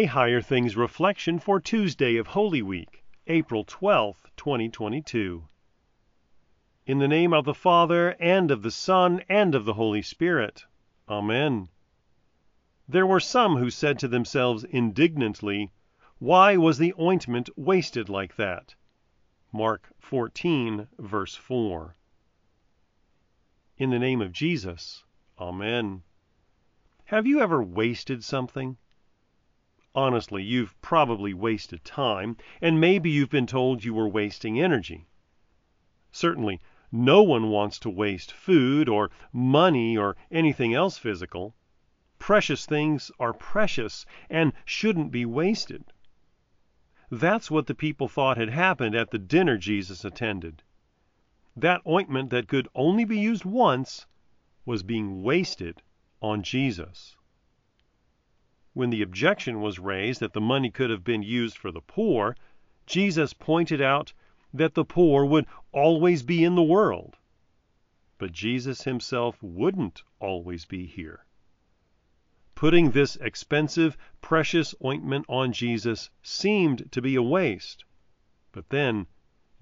a Higher Things reflection for Tuesday of Holy Week, April 12, 2022. In the name of the Father, and of the Son, and of the Holy Spirit. Amen. There were some who said to themselves indignantly, Why was the ointment wasted like that? Mark 14, verse 4. In the name of Jesus. Amen. Have you ever wasted something? Honestly, you've probably wasted time, and maybe you've been told you were wasting energy. Certainly, no one wants to waste food or money or anything else physical. Precious things are precious and shouldn't be wasted. That's what the people thought had happened at the dinner Jesus attended. That ointment that could only be used once was being wasted on Jesus. When the objection was raised that the money could have been used for the poor, Jesus pointed out that the poor would always be in the world. But Jesus himself wouldn't always be here. Putting this expensive, precious ointment on Jesus seemed to be a waste. But then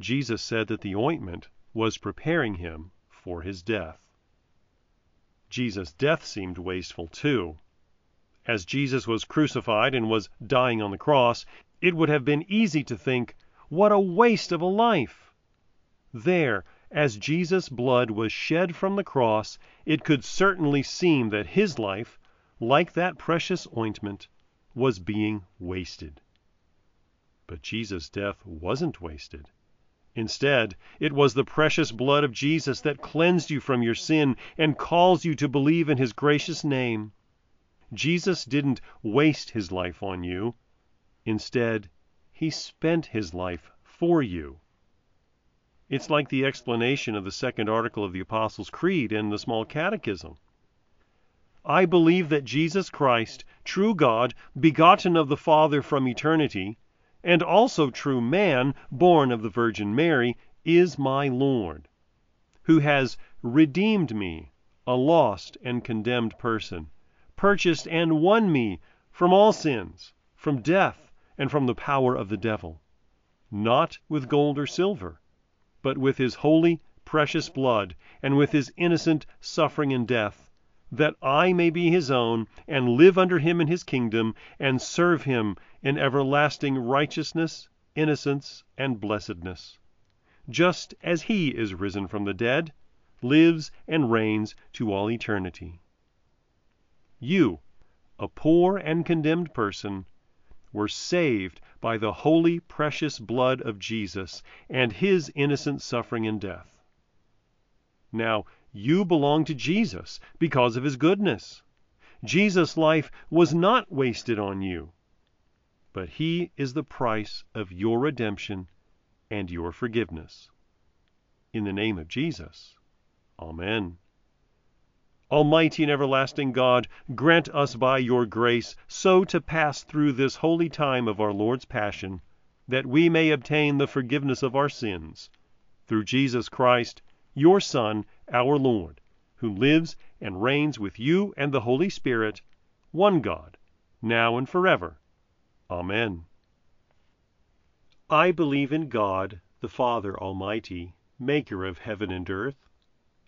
Jesus said that the ointment was preparing him for his death. Jesus' death seemed wasteful too. As Jesus was crucified and was dying on the cross, it would have been easy to think, what a waste of a life! There, as Jesus' blood was shed from the cross, it could certainly seem that his life, like that precious ointment, was being wasted. But Jesus' death wasn't wasted. Instead, it was the precious blood of Jesus that cleansed you from your sin and calls you to believe in his gracious name. Jesus didn't waste his life on you. Instead, he spent his life for you. It's like the explanation of the second article of the Apostles' Creed in the Small Catechism. I believe that Jesus Christ, true God, begotten of the Father from eternity, and also true man, born of the Virgin Mary, is my Lord, who has redeemed me, a lost and condemned person, purchased and won me from all sins, from death, and from the power of the devil, not with gold or silver, but with his holy, precious blood, and with his innocent suffering and death that I may be his own, and live under him in his kingdom, and serve him in everlasting righteousness, innocence, and blessedness, just as he is risen from the dead, lives and reigns to all eternity. You, a poor and condemned person, were saved by the holy, precious blood of Jesus and his innocent suffering and death. Now, you belong to Jesus because of his goodness. Jesus' life was not wasted on you, but he is the price of your redemption and your forgiveness. In the name of Jesus. Amen. Almighty and everlasting God, grant us by your grace so to pass through this holy time of our Lord's Passion that we may obtain the forgiveness of our sins. Through Jesus Christ, your Son, our Lord, who lives and reigns with you and the Holy Spirit, one God, now and forever. Amen. I believe in God, the Father Almighty, maker of heaven and earth,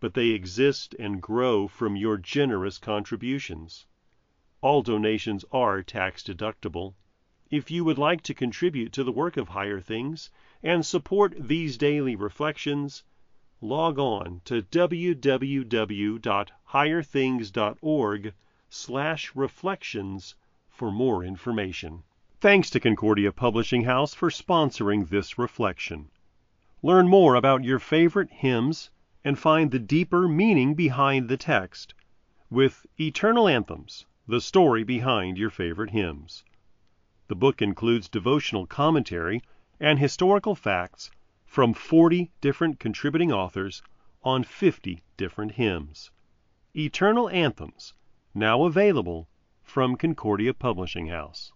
but they exist and grow from your generous contributions. All donations are tax deductible. If you would like to contribute to the work of Higher Things and support these daily reflections, log on to www.higherthings.org/reflections for more information. Thanks to Concordia Publishing House for sponsoring this reflection. Learn more about your favorite hymns and find the deeper meaning behind the text with Eternal Anthems the story behind your favorite hymns. The book includes devotional commentary and historical facts from 40 different contributing authors on 50 different hymns. Eternal Anthems, now available from Concordia Publishing House.